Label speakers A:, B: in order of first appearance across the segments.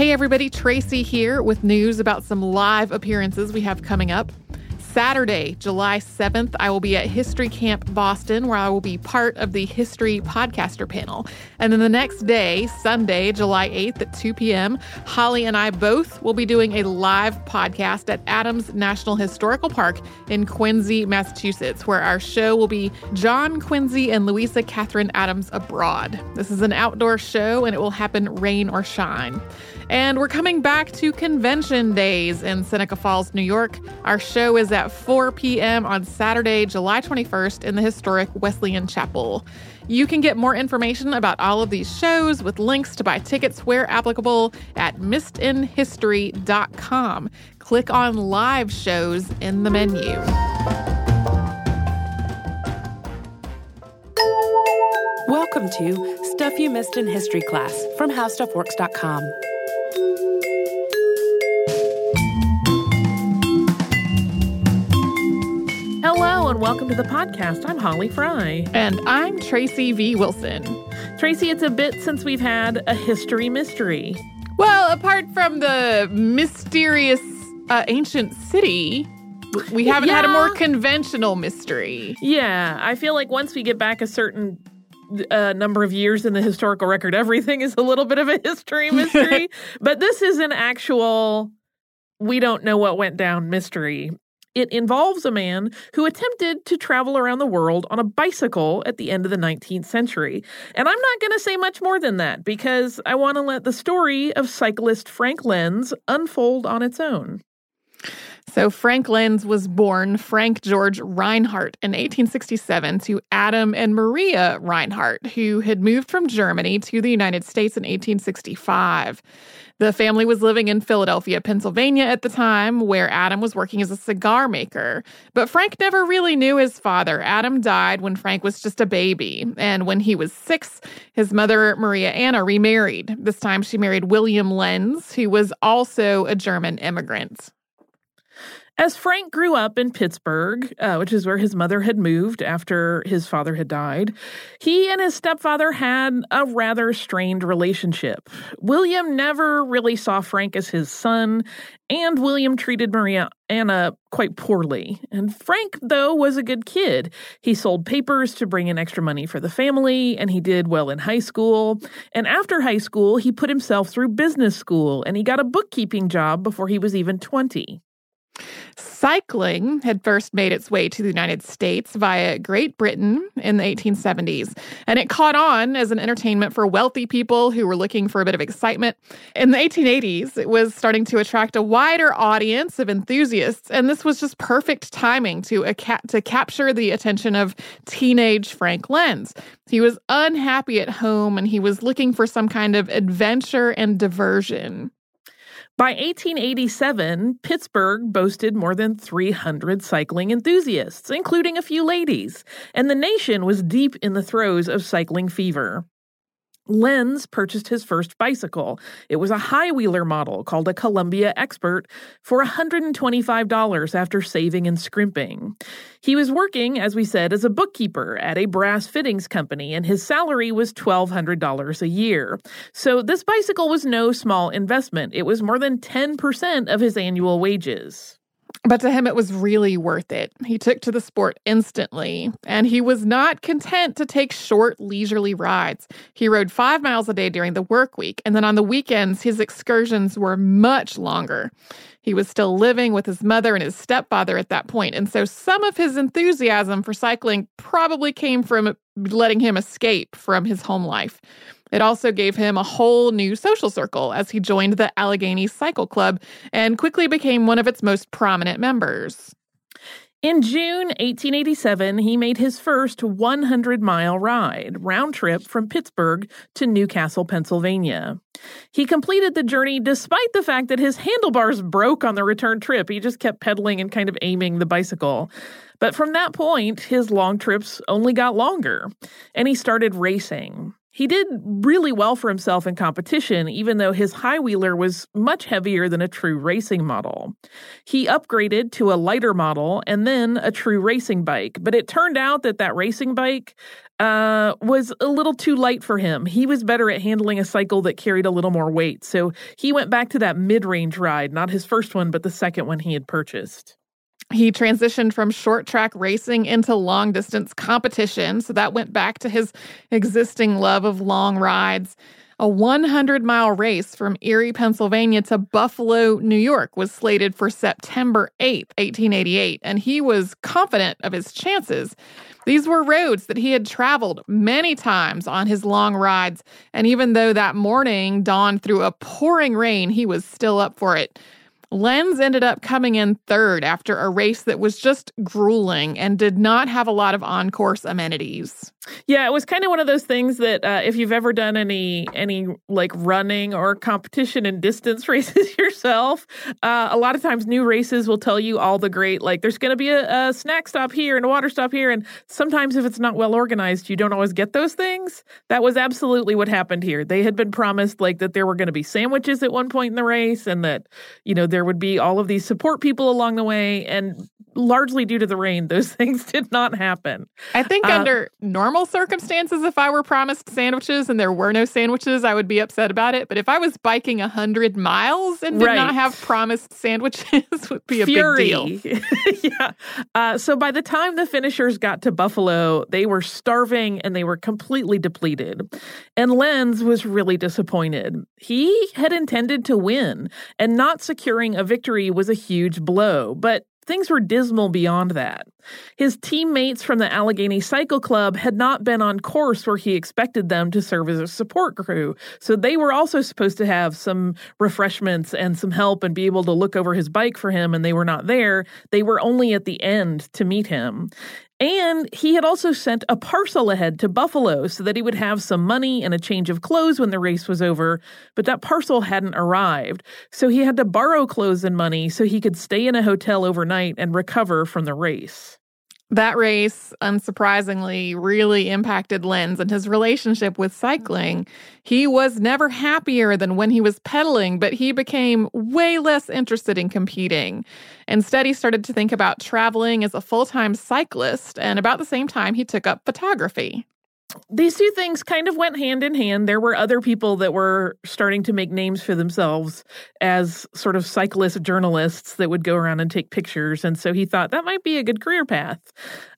A: Hey, everybody, Tracy here with news about some live appearances we have coming up. Saturday, July 7th, I will be at History Camp Boston, where I will be part of the History Podcaster panel. And then the next day, Sunday, July 8th at 2 p.m., Holly and I both will be doing a live podcast at Adams National Historical Park in Quincy, Massachusetts, where our show will be John Quincy and Louisa Catherine Adams Abroad. This is an outdoor show and it will happen rain or shine. And we're coming back to convention days in Seneca Falls, New York. Our show is at 4 p.m. on Saturday, July 21st in the historic Wesleyan Chapel. You can get more information about all of these shows with links to buy tickets where applicable at missedinhistory.com. Click on live shows in the menu.
B: Welcome to Stuff You Missed in History Class from HowStuffWorks.com.
C: welcome to the podcast. I'm Holly Fry.
A: And I'm Tracy V. Wilson.
C: Tracy, it's a bit since we've had a history mystery.
A: Well, apart from the mysterious uh, ancient city, we haven't yeah. had a more conventional mystery.
C: Yeah, I feel like once we get back a certain uh, number of years in the historical record, everything is a little bit of a history mystery. but this is an actual we don't know what went down mystery. It involves a man who attempted to travel around the world on a bicycle at the end of the 19th century. And I'm not going to say much more than that because I want to let the story of cyclist Frank Lenz unfold on its own.
A: So, Frank Lenz was born Frank George Reinhardt in 1867 to Adam and Maria Reinhardt, who had moved from Germany to the United States in 1865. The family was living in Philadelphia, Pennsylvania at the time, where Adam was working as a cigar maker. But Frank never really knew his father. Adam died when Frank was just a baby. And when he was six, his mother, Maria Anna, remarried. This time she married William Lenz, who was also a German immigrant.
C: As Frank grew up in Pittsburgh, uh, which is where his mother had moved after his father had died, he and his stepfather had a rather strained relationship. William never really saw Frank as his son, and William treated Maria Anna quite poorly. And Frank, though, was a good kid. He sold papers to bring in extra money for the family, and he did well in high school. And after high school, he put himself through business school, and he got a bookkeeping job before he was even 20.
A: Cycling had first made its way to the United States via Great Britain in the 1870s, and it caught on as an entertainment for wealthy people who were looking for a bit of excitement. In the 1880s, it was starting to attract a wider audience of enthusiasts, and this was just perfect timing to, to capture the attention of teenage Frank Lenz. He was unhappy at home and he was looking for some kind of adventure and diversion.
C: By 1887, Pittsburgh boasted more than 300 cycling enthusiasts, including a few ladies, and the nation was deep in the throes of cycling fever. Lenz purchased his first bicycle. It was a high wheeler model called a Columbia Expert for $125 after saving and scrimping. He was working, as we said, as a bookkeeper at a brass fittings company, and his salary was $1,200 a year. So this bicycle was no small investment. It was more than 10% of his annual wages.
A: But to him, it was really worth it. He took to the sport instantly, and he was not content to take short, leisurely rides. He rode five miles a day during the work week, and then on the weekends, his excursions were much longer. He was still living with his mother and his stepfather at that point, and so some of his enthusiasm for cycling probably came from letting him escape from his home life. It also gave him a whole new social circle as he joined the Allegheny Cycle Club and quickly became one of its most prominent members.
C: In June 1887, he made his first 100 mile ride, round trip from Pittsburgh to New Castle, Pennsylvania. He completed the journey despite the fact that his handlebars broke on the return trip. He just kept pedaling and kind of aiming the bicycle. But from that point, his long trips only got longer, and he started racing. He did really well for himself in competition, even though his high wheeler was much heavier than a true racing model. He upgraded to a lighter model and then a true racing bike, but it turned out that that racing bike uh, was a little too light for him. He was better at handling a cycle that carried a little more weight, so he went back to that mid range ride, not his first one, but the second one he had purchased.
A: He transitioned from short track racing into long distance competition. So that went back to his existing love of long rides. A 100 mile race from Erie, Pennsylvania to Buffalo, New York was slated for September 8th, 1888, and he was confident of his chances. These were roads that he had traveled many times on his long rides, and even though that morning dawned through a pouring rain, he was still up for it. Lenz ended up coming in third after a race that was just grueling and did not have a lot of on course amenities.
C: Yeah, it was kind of one of those things that uh, if you've ever done any any like running or competition and distance races yourself, uh, a lot of times new races will tell you all the great like there's going to be a, a, snack stop here and a water stop here, and sometimes if it's not well organized, you don't always get those things. That was absolutely what happened here. They had been promised like that there were going to be sandwiches at one point in the race, and that you know there would be all of these support people along the way, and largely due to the rain, those things did not happen.
A: I think uh, under normal circumstances, if I were promised sandwiches and there were no sandwiches, I would be upset about it. But if I was biking 100 miles and did right. not have promised sandwiches, would be a
C: Fury.
A: big deal.
C: yeah. Uh, so by the time the finishers got to Buffalo, they were starving and they were completely depleted. And Lenz was really disappointed. He had intended to win, and not securing a victory was a huge blow. But things were dismal beyond that. His teammates from the Allegheny Cycle Club had not been on course where he expected them to serve as a support crew, so they were also supposed to have some refreshments and some help and be able to look over his bike for him, and they were not there. They were only at the end to meet him. And he had also sent a parcel ahead to Buffalo so that he would have some money and a change of clothes when the race was over, but that parcel hadn't arrived. So he had to borrow clothes and money so he could stay in a hotel overnight and recover from the race.
A: That race, unsurprisingly, really impacted Lenz and his relationship with cycling. He was never happier than when he was pedaling, but he became way less interested in competing. Instead, he started to think about traveling as a full time cyclist, and about the same time, he took up photography
C: these two things kind of went hand in hand. There were other people that were starting to make names for themselves as sort of cyclist journalists that would go around and take pictures. And so he thought that might be a good career path.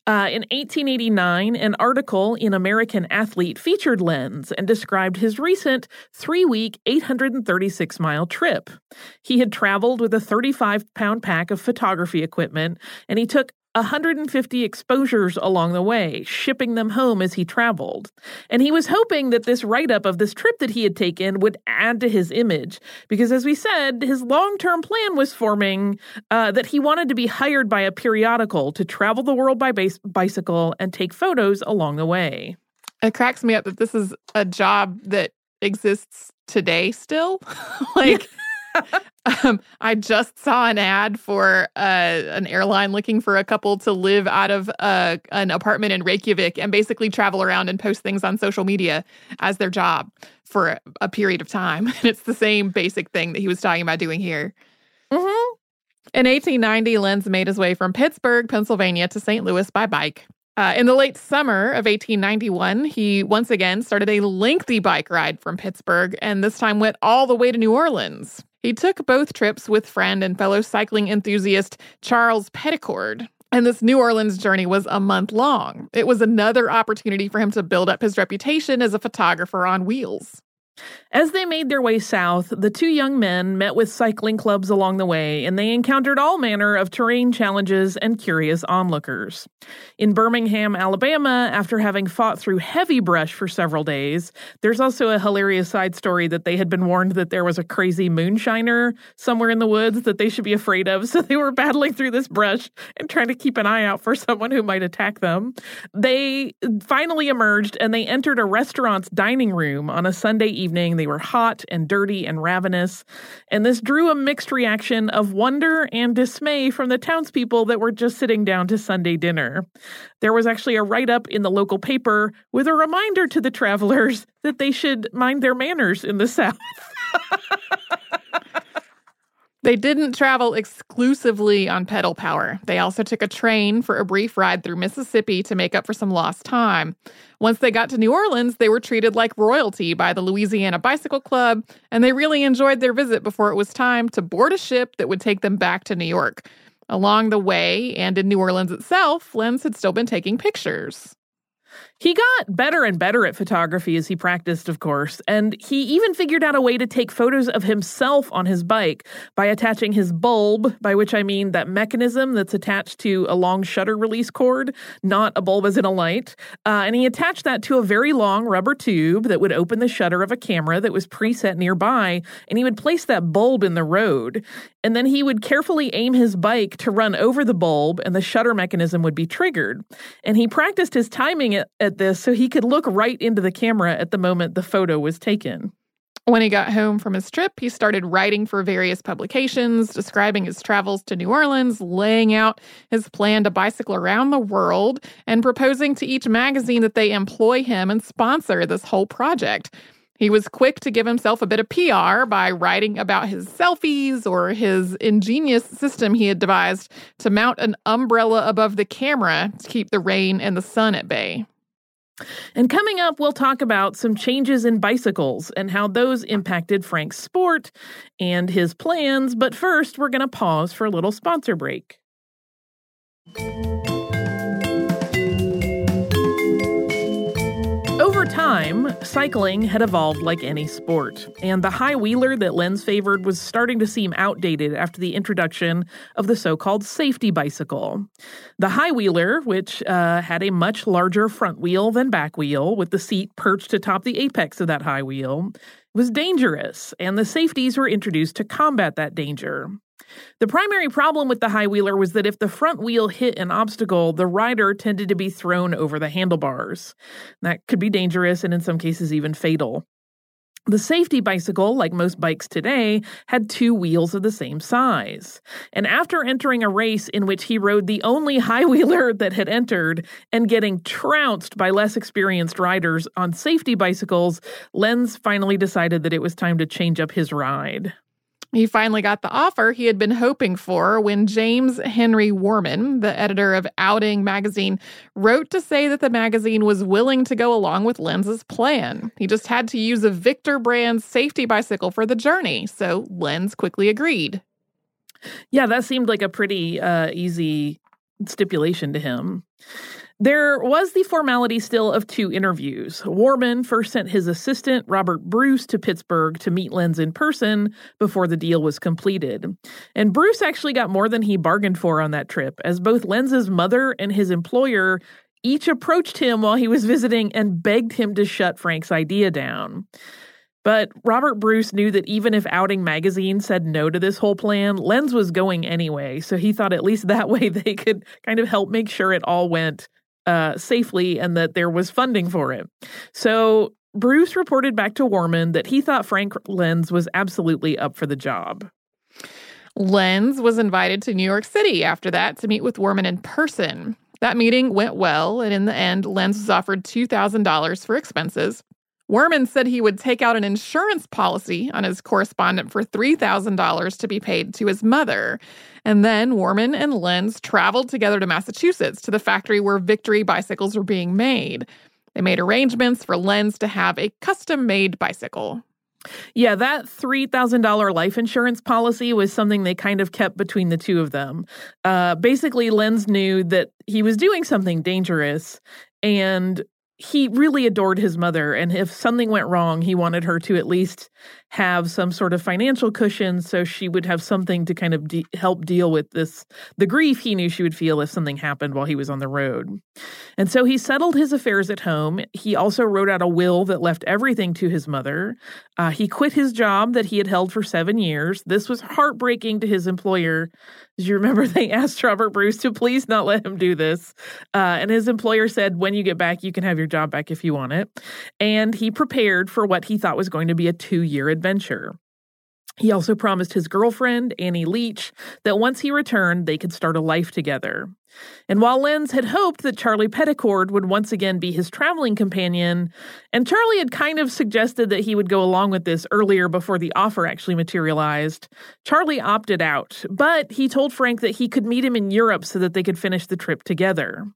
C: Uh, in 1889, an article in American Athlete featured Lenz and described his recent three week, 836 mile trip. He had traveled with a 35 pound pack of photography equipment, and he took 150 exposures along the way, shipping them home as he traveled. And he was hoping that this write up of this trip that he had taken would add to his image, because as we said, his long term plan was forming uh, that he wanted to be hired by a periodical to travel the world by base- bicycle and take photos along the way.
A: It cracks me up that this is a job that exists today still. like, um, I just saw an ad for uh, an airline looking for a couple to live out of uh, an apartment in Reykjavik and basically travel around and post things on social media as their job for a, a period of time. And it's the same basic thing that he was talking about doing here.
C: Mm-hmm.
A: In 1890, Lenz made his way from Pittsburgh, Pennsylvania to St. Louis by bike. Uh, in the late summer of 1891, he once again started a lengthy bike ride from Pittsburgh and this time went all the way to New Orleans. He took both trips with friend and fellow cycling enthusiast Charles Petticord. And this New Orleans journey was a month long. It was another opportunity for him to build up his reputation as a photographer on wheels.
C: As they made their way south, the two young men met with cycling clubs along the way, and they encountered all manner of terrain challenges and curious onlookers. In Birmingham, Alabama, after having fought through heavy brush for several days, there's also a hilarious side story that they had been warned that there was a crazy moonshiner somewhere in the woods that they should be afraid of, so they were battling through this brush and trying to keep an eye out for someone who might attack them. They finally emerged and they entered a restaurant's dining room on a Sunday evening. They were hot and dirty and ravenous. And this drew a mixed reaction of wonder and dismay from the townspeople that were just sitting down to Sunday dinner. There was actually a write up in the local paper with a reminder to the travelers that they should mind their manners in the South.
A: They didn't travel exclusively on pedal power. They also took a train for a brief ride through Mississippi to make up for some lost time. Once they got to New Orleans, they were treated like royalty by the Louisiana Bicycle Club, and they really enjoyed their visit before it was time to board a ship that would take them back to New York. Along the way, and in New Orleans itself, Lenz had still been taking pictures.
C: He got better and better at photography as he practiced, of course, and he even figured out a way to take photos of himself on his bike by attaching his bulb, by which I mean that mechanism that's attached to a long shutter release cord, not a bulb as in a light. Uh, and he attached that to a very long rubber tube that would open the shutter of a camera that was preset nearby, and he would place that bulb in the road. And then he would carefully aim his bike to run over the bulb, and the shutter mechanism would be triggered. And he practiced his timing at, at this so he could look right into the camera at the moment the photo was taken.
A: When he got home from his trip, he started writing for various publications, describing his travels to New Orleans, laying out his plan to bicycle around the world, and proposing to each magazine that they employ him and sponsor this whole project. He was quick to give himself a bit of PR by writing about his selfies or his ingenious system he had devised to mount an umbrella above the camera to keep the rain and the sun at bay.
C: And coming up, we'll talk about some changes in bicycles and how those impacted Frank's sport and his plans. But first, we're going to pause for a little sponsor break. Time, cycling had evolved like any sport, and the high wheeler that Lenz favored was starting to seem outdated after the introduction of the so called safety bicycle. The high wheeler, which uh, had a much larger front wheel than back wheel, with the seat perched atop the apex of that high wheel, was dangerous, and the safeties were introduced to combat that danger. The primary problem with the high wheeler was that if the front wheel hit an obstacle, the rider tended to be thrown over the handlebars. That could be dangerous and in some cases even fatal. The safety bicycle, like most bikes today, had two wheels of the same size. And after entering a race in which he rode the only high wheeler that had entered and getting trounced by less experienced riders on safety bicycles, Lenz finally decided that it was time to change up his ride.
A: He finally got the offer he had been hoping for when James Henry Warman, the editor of Outing magazine, wrote to say that the magazine was willing to go along with Lenz's plan. He just had to use a Victor brand safety bicycle for the journey, so Lenz quickly agreed.
C: Yeah, that seemed like a pretty uh, easy stipulation to him. There was the formality still of two interviews. Warman first sent his assistant, Robert Bruce, to Pittsburgh to meet Lenz in person before the deal was completed. And Bruce actually got more than he bargained for on that trip, as both Lenz's mother and his employer each approached him while he was visiting and begged him to shut Frank's idea down. But Robert Bruce knew that even if Outing Magazine said no to this whole plan, Lenz was going anyway, so he thought at least that way they could kind of help make sure it all went uh, safely and that there was funding for it. So Bruce reported back to Worman that he thought Frank Lenz was absolutely up for the job.
A: Lenz was invited to New York City after that to meet with Worman in person. That meeting went well, and in the end, Lenz was offered $2,000 for expenses. Worman said he would take out an insurance policy on his correspondent for $3,000 to be paid to his mother. And then Warman and Lenz traveled together to Massachusetts to the factory where Victor bicycles were being made. They made arrangements for Lenz to have a custom made bicycle.
C: Yeah, that $3,000 life insurance policy was something they kind of kept between the two of them. Uh, basically, Lenz knew that he was doing something dangerous and he really adored his mother. And if something went wrong, he wanted her to at least have some sort of financial cushion so she would have something to kind of de- help deal with this the grief he knew she would feel if something happened while he was on the road. And so he settled his affairs at home. He also wrote out a will that left everything to his mother. Uh, he quit his job that he had held for seven years. This was heartbreaking to his employer. As you remember, they asked Robert Bruce to please not let him do this. Uh, and his employer said, when you get back, you can have your job back if you want it. And he prepared for what he thought was going to be a two year adventure. He also promised his girlfriend, Annie Leach, that once he returned, they could start a life together. And while Lenz had hoped that Charlie Petticord would once again be his traveling companion, and Charlie had kind of suggested that he would go along with this earlier before the offer actually materialized, Charlie opted out, but he told Frank that he could meet him in Europe so that they could finish the trip together.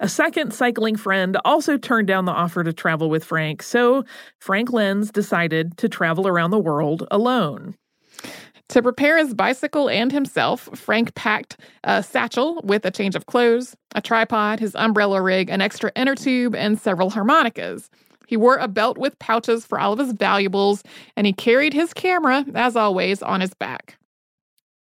C: A second cycling friend also turned down the offer to travel with Frank, so Frank Lenz decided to travel around the world alone.
A: To prepare his bicycle and himself, Frank packed a satchel with a change of clothes, a tripod, his umbrella rig, an extra inner tube, and several harmonicas. He wore a belt with pouches for all of his valuables, and he carried his camera, as always, on his back.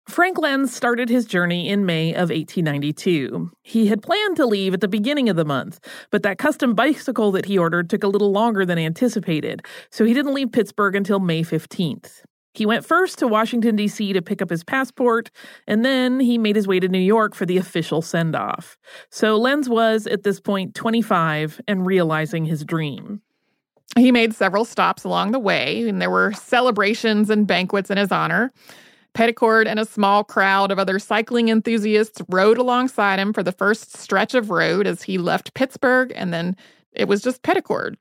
C: Frank Lenz started his journey in May of 1892. He had planned to leave at the beginning of the month, but that custom bicycle that he ordered took a little longer than anticipated, so he didn't leave Pittsburgh until May 15th. He went first to Washington, D.C. to pick up his passport, and then he made his way to New York for the official send off. So Lenz was, at this point, 25 and realizing his dream.
A: He made several stops along the way, and there were celebrations and banquets in his honor. Petticord and a small crowd of other cycling enthusiasts rode alongside him for the first stretch of road as he left Pittsburgh, and then it was just Petticord.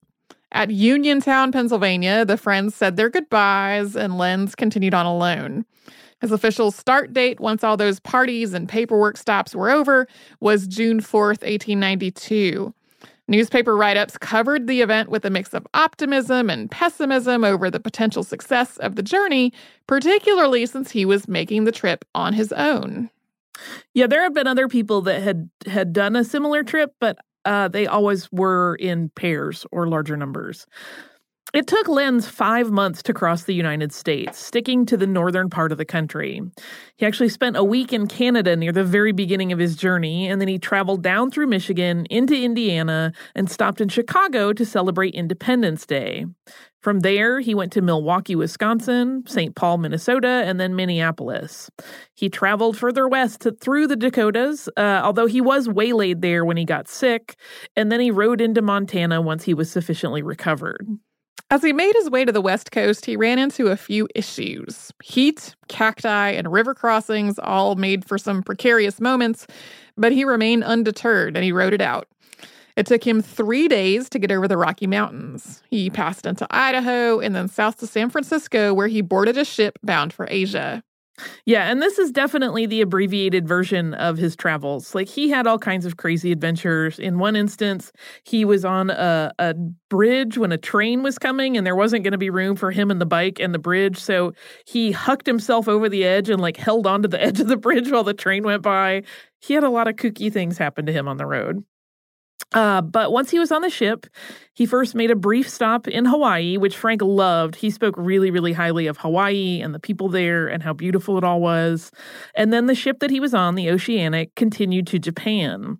A: At Uniontown, Pennsylvania, the friends said their goodbyes and Lenz continued on alone. His official start date, once all those parties and paperwork stops were over, was June 4th, 1892. Newspaper write ups covered the event with a mix of optimism and pessimism over the potential success of the journey, particularly since he was making the trip on his own.
C: Yeah, there have been other people that had had done a similar trip, but uh, they always were in pairs or larger numbers. It took Lenz five months to cross the United States, sticking to the northern part of the country. He actually spent a week in Canada near the very beginning of his journey, and then he traveled down through Michigan into Indiana and stopped in Chicago to celebrate Independence Day. From there, he went to Milwaukee, Wisconsin, St. Paul, Minnesota, and then Minneapolis. He traveled further west to, through the Dakotas, uh, although he was waylaid there when he got sick, and then he rode into Montana once he was sufficiently recovered.
A: As he made his way to the West Coast, he ran into a few issues. Heat, cacti, and river crossings all made for some precarious moments, but he remained undeterred and he rode it out. It took him three days to get over the Rocky Mountains. He passed into Idaho and then south to San Francisco, where he boarded a ship bound for Asia.
C: Yeah, and this is definitely the abbreviated version of his travels. Like he had all kinds of crazy adventures. In one instance, he was on a, a bridge when a train was coming and there wasn't going to be room for him and the bike and the bridge. So he hucked himself over the edge and like held onto the edge of the bridge while the train went by. He had a lot of kooky things happen to him on the road. Uh, but once he was on the ship, he first made a brief stop in Hawaii, which Frank loved. He spoke really, really highly of Hawaii and the people there and how beautiful it all was. And then the ship that he was on, the Oceanic, continued to Japan.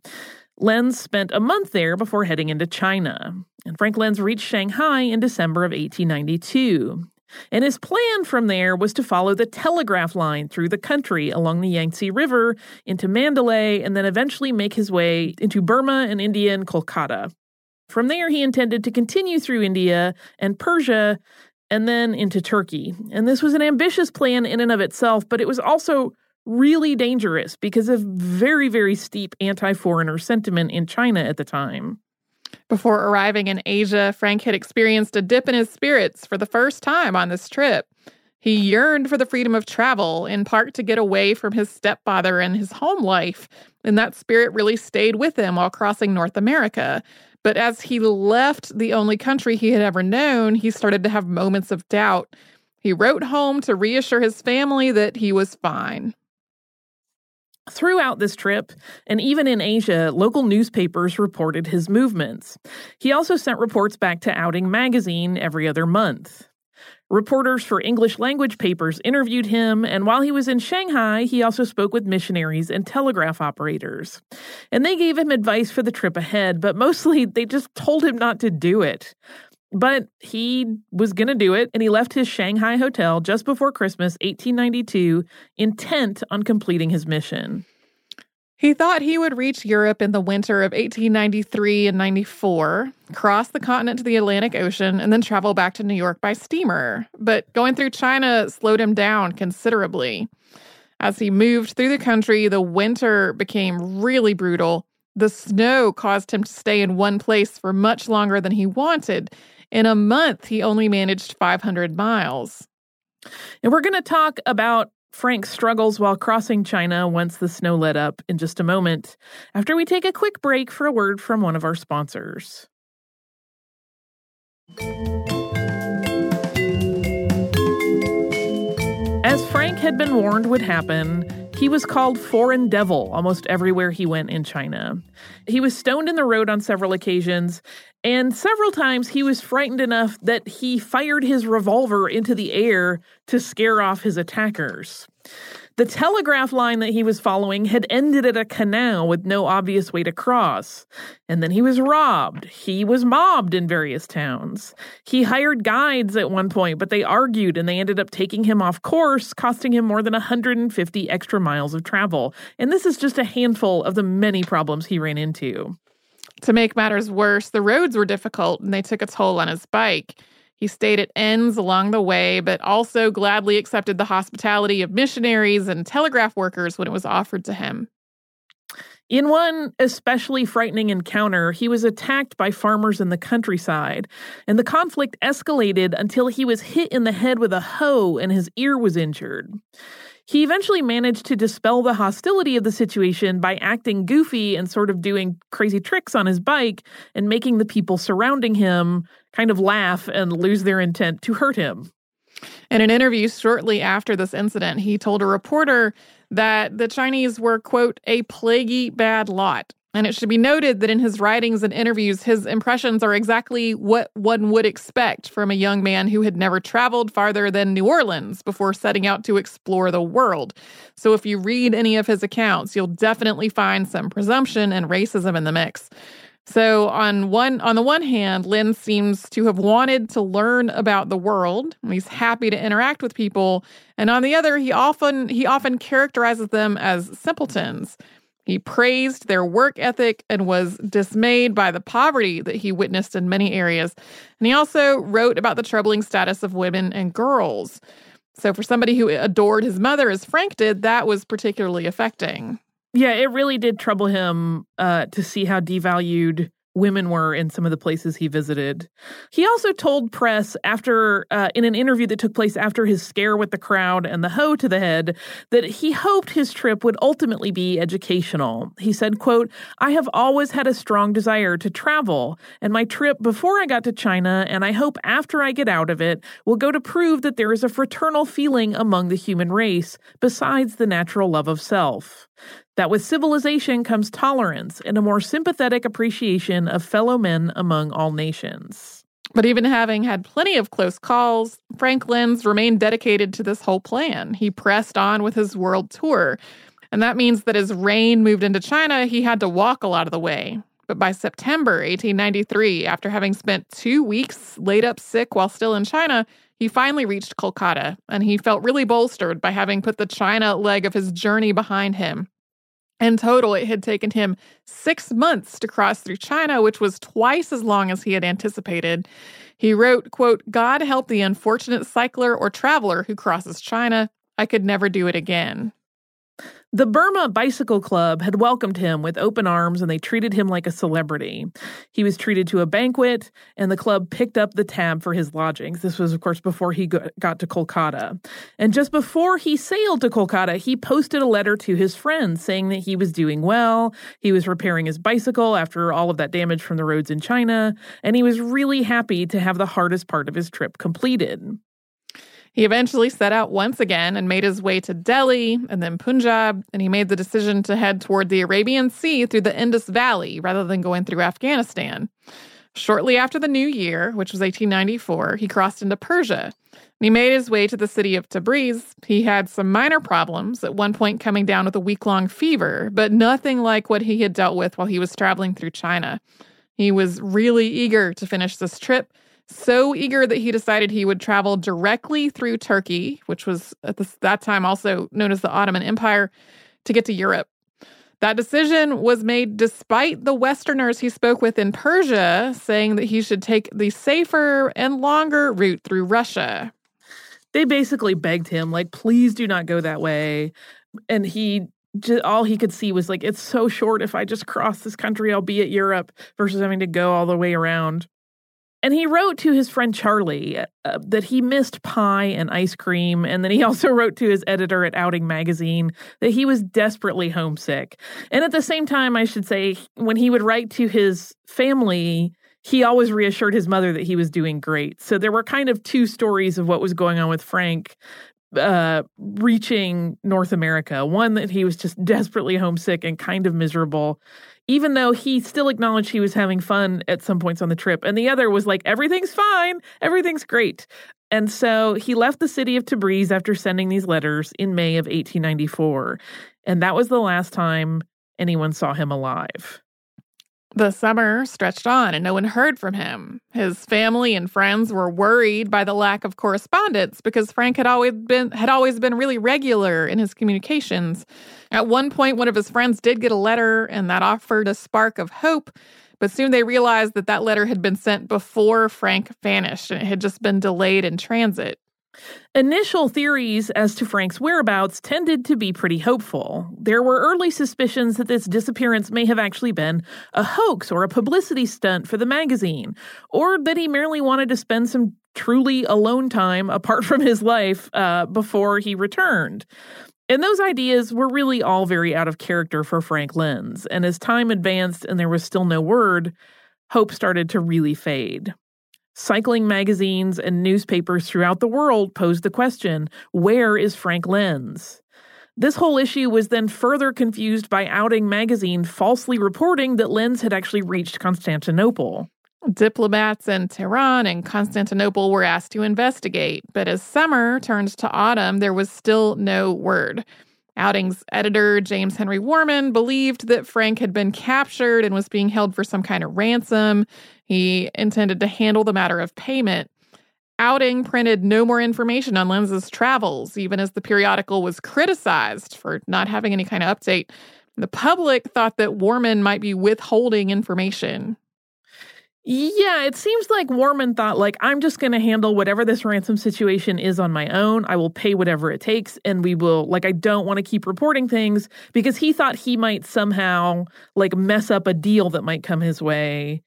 C: Lenz spent a month there before heading into China. And Frank Lenz reached Shanghai in December of 1892. And his plan from there was to follow the telegraph line through the country along the Yangtze River into Mandalay and then eventually make his way into Burma and India and Kolkata. From there, he intended to continue through India and Persia and then into Turkey. And this was an ambitious plan in and of itself, but it was also really dangerous because of very, very steep anti foreigner sentiment in China at the time.
A: Before arriving in Asia, Frank had experienced a dip in his spirits for the first time on this trip. He yearned for the freedom of travel, in part to get away from his stepfather and his home life, and that spirit really stayed with him while crossing North America. But as he left the only country he had ever known, he started to have moments of doubt. He wrote home to reassure his family that he was fine.
C: Throughout this trip, and even in Asia, local newspapers reported his movements. He also sent reports back to Outing magazine every other month. Reporters for English language papers interviewed him, and while he was in Shanghai, he also spoke with missionaries and telegraph operators. And they gave him advice for the trip ahead, but mostly they just told him not to do it. But he was going to do it, and he left his Shanghai hotel just before Christmas 1892, intent on completing his mission.
A: He thought he would reach Europe in the winter of 1893 and 94, cross the continent to the Atlantic Ocean, and then travel back to New York by steamer. But going through China slowed him down considerably. As he moved through the country, the winter became really brutal. The snow caused him to stay in one place for much longer than he wanted. In a month, he only managed 500 miles.
C: And we're going to talk about Frank's struggles while crossing China once the snow let up in just a moment, after we take a quick break for a word from one of our sponsors. As Frank had been warned would happen, he was called Foreign Devil almost everywhere he went in China. He was stoned in the road on several occasions, and several times he was frightened enough that he fired his revolver into the air to scare off his attackers. The telegraph line that he was following had ended at a canal with no obvious way to cross. And then he was robbed. He was mobbed in various towns. He hired guides at one point, but they argued and they ended up taking him off course, costing him more than 150 extra miles of travel. And this is just a handful of the many problems he ran into.
A: To make matters worse, the roads were difficult and they took a toll on his bike. He stayed at inns along the way, but also gladly accepted the hospitality of missionaries and telegraph workers when it was offered to him.
C: In one especially frightening encounter, he was attacked by farmers in the countryside, and the conflict escalated until he was hit in the head with a hoe and his ear was injured. He eventually managed to dispel the hostility of the situation by acting goofy and sort of doing crazy tricks on his bike and making the people surrounding him kind of laugh and lose their intent to hurt him.
A: In an interview shortly after this incident, he told a reporter that the Chinese were, quote, a plaguey bad lot. And it should be noted that in his writings and interviews, his impressions are exactly what one would expect from a young man who had never traveled farther than New Orleans before setting out to explore the world. So if you read any of his accounts, you'll definitely find some presumption and racism in the mix. So on one on the one hand, Lenz seems to have wanted to learn about the world. He's happy to interact with people, and on the other, he often he often characterizes them as simpletons. He praised their work ethic and was dismayed by the poverty that he witnessed in many areas. And he also wrote about the troubling status of women and girls. So, for somebody who adored his mother as Frank did, that was particularly affecting.
C: Yeah, it really did trouble him uh, to see how devalued women were in some of the places he visited. He also told press after uh, in an interview that took place after his scare with the crowd and the hoe to the head that he hoped his trip would ultimately be educational. He said, quote, "I have always had a strong desire to travel, and my trip before I got to China and I hope after I get out of it will go to prove that there is a fraternal feeling among the human race besides the natural love of self." That with civilization comes tolerance and a more sympathetic appreciation of fellow men among all nations.
A: But even having had plenty of close calls, Frank Lenz remained dedicated to this whole plan. He pressed on with his world tour. And that means that as Rain moved into China, he had to walk a lot of the way. But by September 1893, after having spent two weeks laid up sick while still in China, he finally reached Kolkata, and he felt really bolstered by having put the China leg of his journey behind him. In total, it had taken him six months to cross through China, which was twice as long as he had anticipated. He wrote, quote, God help the unfortunate cycler or traveler who crosses China. I could never do it again.
C: The Burma Bicycle Club had welcomed him with open arms and they treated him like a celebrity. He was treated to a banquet and the club picked up the tab for his lodgings. This was, of course, before he got to Kolkata. And just before he sailed to Kolkata, he posted a letter to his friends saying that he was doing well. He was repairing his bicycle after all of that damage from the roads in China. And he was really happy to have the hardest part of his trip completed.
A: He eventually set out once again and made his way to Delhi and then Punjab, and he made the decision to head toward the Arabian Sea through the Indus Valley rather than going through Afghanistan. Shortly after the new year, which was 1894, he crossed into Persia. And he made his way to the city of Tabriz. He had some minor problems, at one point coming down with a week long fever, but nothing like what he had dealt with while he was traveling through China. He was really eager to finish this trip, so eager that he decided he would travel directly through Turkey, which was at this, that time also known as the Ottoman Empire, to get to Europe. That decision was made despite the Westerners he spoke with in Persia saying that he should take the safer and longer route through Russia.
C: They basically begged him, like, please do not go that way. And he just, all he could see was like, it's so short. If I just cross this country, I'll be at Europe versus having to go all the way around. And he wrote to his friend Charlie uh, that he missed pie and ice cream. And then he also wrote to his editor at Outing Magazine that he was desperately homesick. And at the same time, I should say, when he would write to his family, he always reassured his mother that he was doing great. So there were kind of two stories of what was going on with Frank uh, reaching North America. One that he was just desperately homesick and kind of miserable, even though he still acknowledged he was having fun at some points on the trip. And the other was like, everything's fine, everything's great. And so he left the city of Tabriz after sending these letters in May of 1894. And that was the last time anyone saw him alive.
A: The summer stretched on and no one heard from him. His family and friends were worried by the lack of correspondence because Frank had always been had always been really regular in his communications. At one point one of his friends did get a letter and that offered a spark of hope, but soon they realized that that letter had been sent before Frank vanished and it had just been delayed in transit.
C: Initial theories as to Frank's whereabouts tended to be pretty hopeful. There were early suspicions that this disappearance may have actually been a hoax or a publicity stunt for the magazine, or that he merely wanted to spend some truly alone time apart from his life uh, before he returned. And those ideas were really all very out of character for Frank Lenz, and as time advanced and there was still no word, hope started to really fade. Cycling magazines and newspapers throughout the world posed the question where is Frank Lenz? This whole issue was then further confused by Outing magazine falsely reporting that Lenz had actually reached Constantinople.
A: Diplomats in Tehran and Constantinople were asked to investigate, but as summer turned to autumn, there was still no word. Outing's editor, James Henry Warman, believed that Frank had been captured and was being held for some kind of ransom. He intended to handle the matter of payment. Outing printed no more information on Lenz's travels, even as the periodical was criticized for not having any kind of update. The public thought that Warman might be withholding information.
C: Yeah, it seems like Warman thought like I'm just going to handle whatever this ransom situation is on my own. I will pay whatever it takes and we will like I don't want to keep reporting things because he thought he might somehow like mess up a deal that might come his way.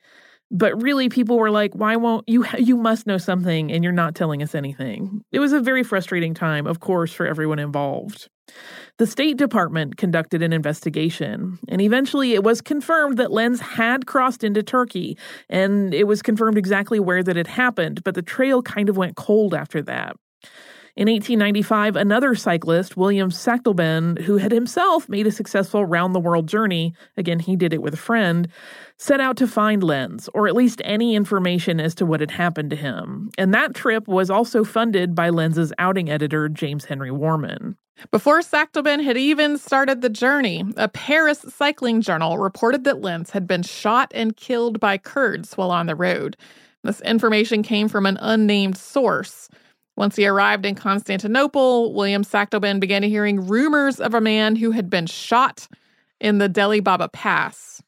C: But really people were like, "Why won't you you must know something and you're not telling us anything." It was a very frustrating time, of course, for everyone involved. The State Department conducted an investigation, and eventually it was confirmed that Lenz had crossed into Turkey, and it was confirmed exactly where that had happened, but the trail kind of went cold after that. In 1895, another cyclist, William Sachtleben, who had himself made a successful round the world journey, again, he did it with a friend, set out to find Lenz, or at least any information as to what had happened to him. And that trip was also funded by Lenz's outing editor, James Henry Warman.
A: Before Sachtleben had even started the journey, a Paris cycling journal reported that Lenz had been shot and killed by Kurds while on the road. This information came from an unnamed source. Once he arrived in Constantinople, William Sachtleben began hearing rumors of a man who had been shot in the Deli Baba Pass.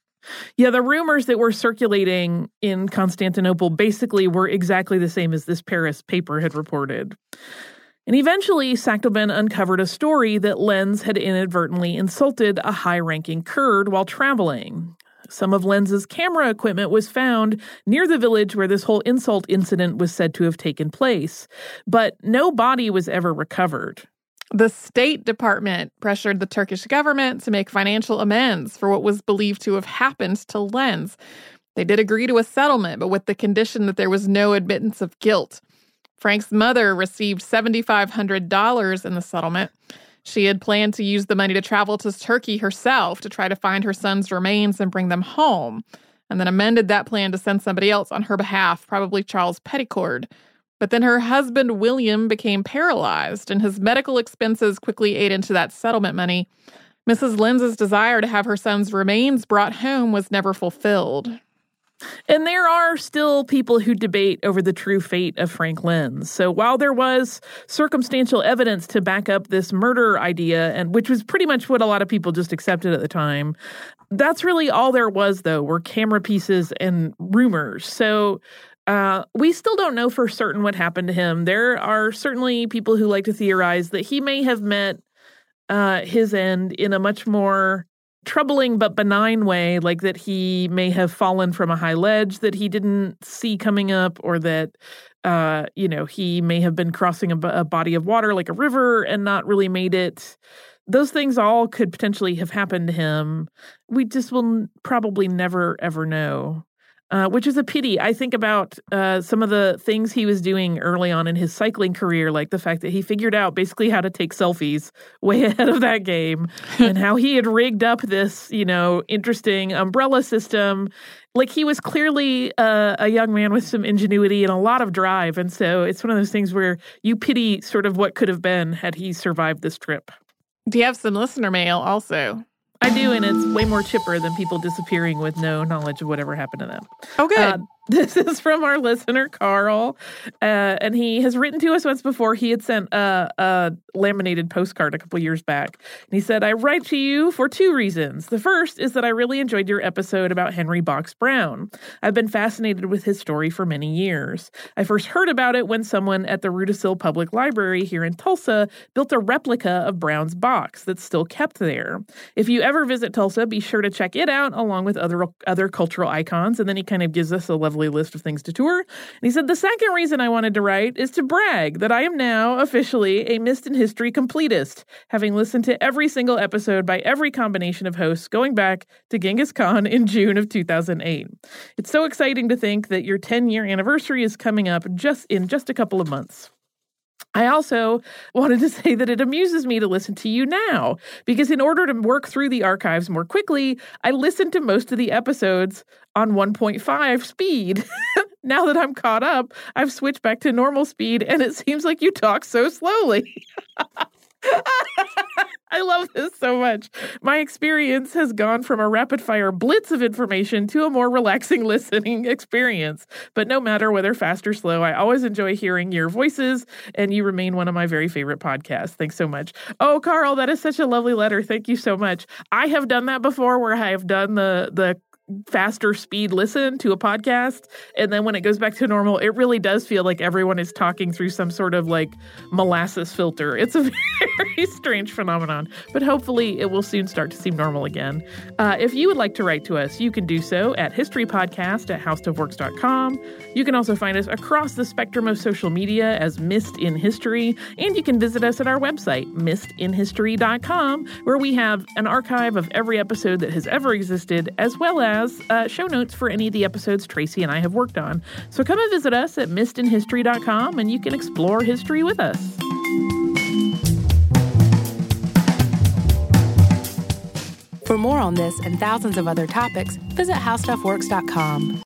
C: Yeah, the rumors that were circulating in Constantinople basically were exactly the same as this Paris paper had reported. And eventually, Sachtleben uncovered a story that Lenz had inadvertently insulted a high ranking Kurd while traveling. Some of Lenz's camera equipment was found near the village where this whole insult incident was said to have taken place, but no body was ever recovered.
A: The State Department pressured the Turkish government to make financial amends for what was believed to have happened to Lenz. They did agree to a settlement, but with the condition that there was no admittance of guilt. Frank's mother received $7,500 in the settlement. She had planned to use the money to travel to Turkey herself to try to find her son's remains and bring them home. and then amended that plan to send somebody else on her behalf, probably Charles Petticord. But then her husband, William, became paralyzed, and his medical expenses quickly ate into that settlement money. Mrs. Lenz's desire to have her son's remains brought home was never fulfilled.
C: And there are still people who debate over the true fate of Frank Lenz. So while there was circumstantial evidence to back up this murder idea, and which was pretty much what a lot of people just accepted at the time, that's really all there was, though, were camera pieces and rumors. So uh, we still don't know for certain what happened to him. There are certainly people who like to theorize that he may have met uh, his end in a much more troubling but benign way, like that he may have fallen from a high ledge that he didn't see coming up, or that, uh, you know, he may have been crossing a, a body of water like a river and not really made it. Those things all could potentially have happened to him. We just will probably never, ever know. Uh, which is a pity. I think about uh, some of the things he was doing early on in his cycling career, like the fact that he figured out basically how to take selfies way ahead of that game, and how he had rigged up this, you know, interesting umbrella system. Like he was clearly uh, a young man with some ingenuity and a lot of drive, and so it's one of those things where you pity sort of what could have been had he survived this trip.
A: Do you have some listener mail also?
C: I do, and it's way more chipper than people disappearing with no knowledge of whatever happened to them.
A: Oh, good. Uh,
C: this is from our listener, Carl. Uh, and he has written to us once before. He had sent a, a laminated postcard a couple years back. And he said, I write to you for two reasons. The first is that I really enjoyed your episode about Henry Box Brown. I've been fascinated with his story for many years. I first heard about it when someone at the Rudisill Public Library here in Tulsa built a replica of Brown's box that's still kept there. If you ever visit Tulsa, be sure to check it out along with other other cultural icons. And then he kind of gives us a lovely list of things to tour. And he said, The second reason I wanted to write is to brag that I am now officially a Missed in History completist, having listened to every single episode by every combination of hosts going back to Genghis Khan in June of 2008. It's so exciting to think that your 10 year anniversary is coming up just in just a couple of months. I also wanted to say that it amuses me to listen to you now because, in order to work through the archives more quickly, I listened to most of the episodes on 1.5 speed. now that I'm caught up, I've switched back to normal speed and it seems like you talk so slowly. I love this so much. My experience has gone from a rapid fire blitz of information to a more relaxing listening experience. But no matter whether fast or slow, I always enjoy hearing your voices, and you remain one of my very favorite podcasts. Thanks so much. Oh, Carl, that is such a lovely letter. Thank you so much. I have done that before where I have done the the faster speed listen to a podcast. And then when it goes back to normal it really does feel like everyone is talking through some sort of like molasses filter. It's a very strange phenomenon but hopefully it will soon start to seem normal again. Uh, if you would like to write to us you can do so at historypodcast at howstuffworks.com you can also find us across the spectrum of social media as missed in history and you can visit us at our website missedinhistory.com where we have an archive of every episode that has ever existed as well as has uh, show notes for any of the episodes Tracy and I have worked on. So come and visit us at missedinhistory.com and you can explore history with us.
B: For more on this and thousands of other topics, visit howstuffworks.com.